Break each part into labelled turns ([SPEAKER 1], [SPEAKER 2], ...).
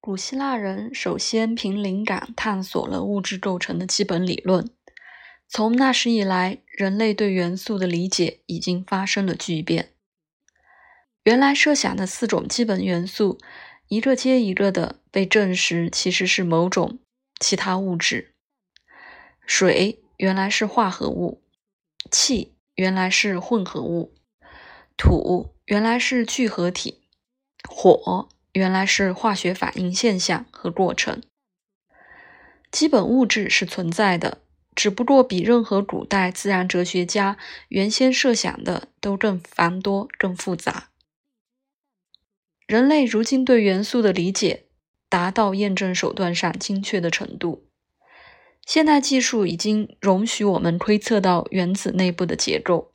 [SPEAKER 1] 古希腊人首先凭灵感探索了物质构成的基本理论。从那时以来，人类对元素的理解已经发生了巨变。原来设想的四种基本元素，一个接一个的被证实其实是某种其他物质。水原来是化合物，气原来是混合物，土原来是聚合体，火。原来是化学反应现象和过程。基本物质是存在的，只不过比任何古代自然哲学家原先设想的都更繁多、更复杂。人类如今对元素的理解达到验证手段上精确的程度。现代技术已经容许我们推测到原子内部的结构，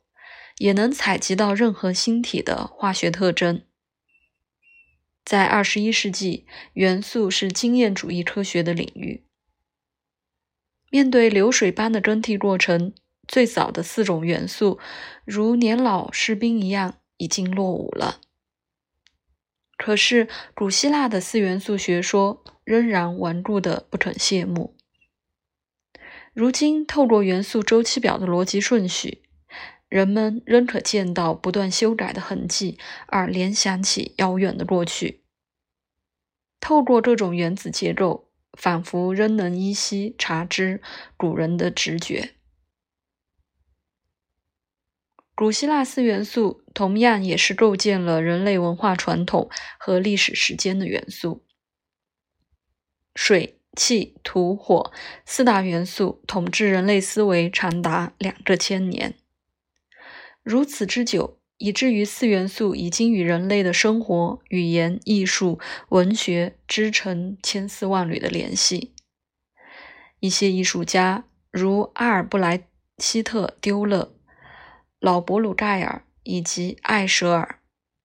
[SPEAKER 1] 也能采集到任何星体的化学特征。在二十一世纪，元素是经验主义科学的领域。面对流水般的更替过程，最早的四种元素如年老士兵一样已经落伍了。可是，古希腊的四元素学说仍然顽固的不肯谢幕。如今，透过元素周期表的逻辑顺序，人们仍可见到不断修改的痕迹，而联想起遥远的过去。透过这种原子结构，仿佛仍能依稀察知古人的直觉。古希腊四元素同样也是构建了人类文化传统和历史时间的元素。水、气、土、火四大元素统治人类思维长达两个千年。如此之久，以至于四元素已经与人类的生活、语言、艺术、文学织成千丝万缕的联系。一些艺术家，如阿尔布莱希特·丢勒、老伯鲁盖尔以及艾舍尔，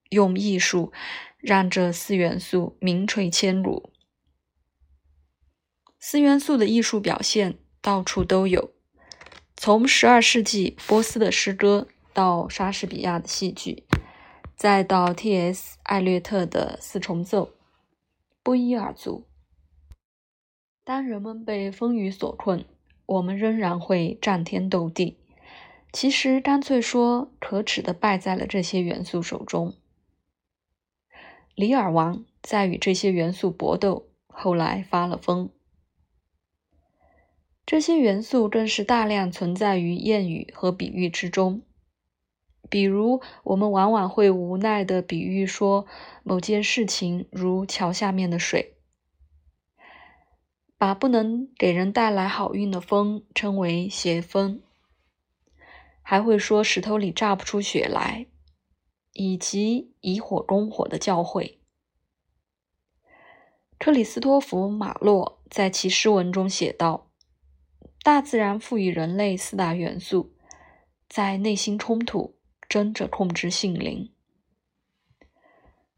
[SPEAKER 1] 用艺术让这四元素名垂千古。四元素的艺术表现到处都有，从十二世纪波斯的诗歌。到莎士比亚的戏剧，再到 T.S. 艾略特的四重奏，不一而足。当人们被风雨所困，我们仍然会战天斗地。其实，干脆说，可耻的败在了这些元素手中。李尔王在与这些元素搏斗，后来发了疯。这些元素更是大量存在于谚语和比喻之中。比如，我们往往会无奈的比喻说，某件事情如桥下面的水，把不能给人带来好运的风称为邪风，还会说石头里榨不出血来，以及以火攻火的教诲。克里斯托弗·马洛在其诗文中写道：“大自然赋予人类四大元素，在内心冲突。”争着控制性灵，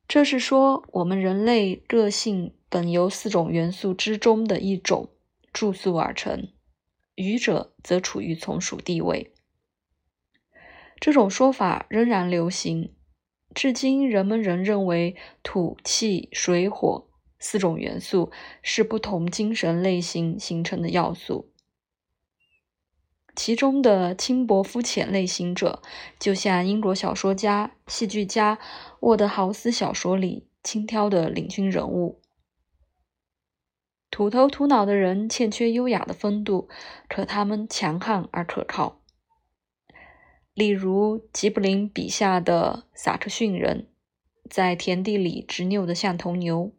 [SPEAKER 1] 这是说我们人类个性本由四种元素之中的一种注塑而成，愚者则处于从属地位。这种说法仍然流行，至今人们仍认为土、气、水、火四种元素是不同精神类型形成的要素。其中的轻薄肤浅类型者，就像英国小说家、戏剧家沃德豪斯小说里轻佻的领军人物。土头土脑的人欠缺优雅的风度，可他们强悍而可靠。例如吉卜林笔下的萨克逊人，在田地里执拗的像头牛。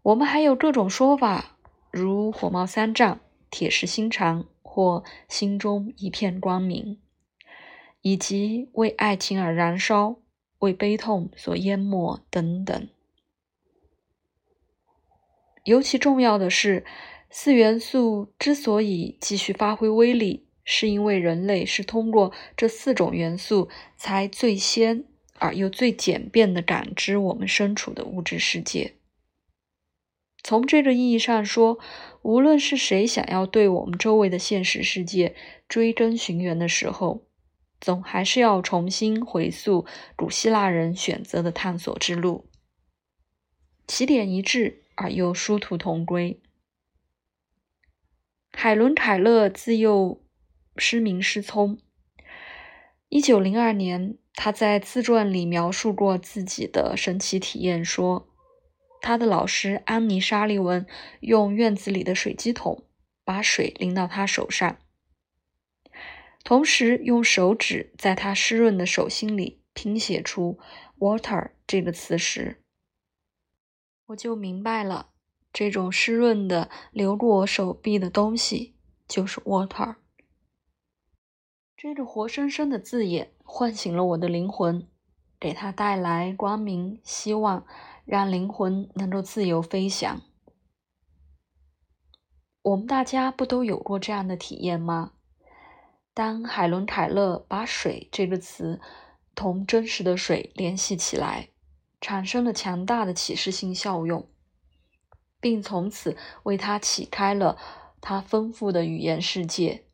[SPEAKER 1] 我们还有各种说法，如火冒三丈、铁石心肠。或心中一片光明，以及为爱情而燃烧、为悲痛所淹没等等。尤其重要的是，四元素之所以继续发挥威力，是因为人类是通过这四种元素，才最先而又最简便地感知我们身处的物质世界。从这个意义上说，无论是谁想要对我们周围的现实世界追根寻源的时候，总还是要重新回溯古希腊人选择的探索之路。起点一致而又殊途同归。海伦·凯勒自幼失明失聪。一九零二年，他在自传里描述过自己的神奇体验，说他的老师安妮·沙利文用院子里的水机桶把水淋到他手上，同时用手指在他湿润的手心里拼写出 “water” 这个词时，我就明白了。这种湿润的流过我手臂的东西就是 water。这个活生生的字眼唤醒了我的灵魂，给他带来光明、希望，让灵魂能够自由飞翔。我们大家不都有过这样的体验吗？当海伦·凯勒把“水”这个词同真实的水联系起来，产生了强大的启示性效用。并从此为他启开了他丰富的语言世界。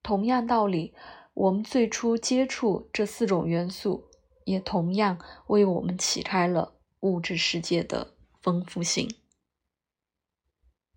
[SPEAKER 1] 同样道理，我们最初接触这四种元素，也同样为我们启开了物质世界的丰富性。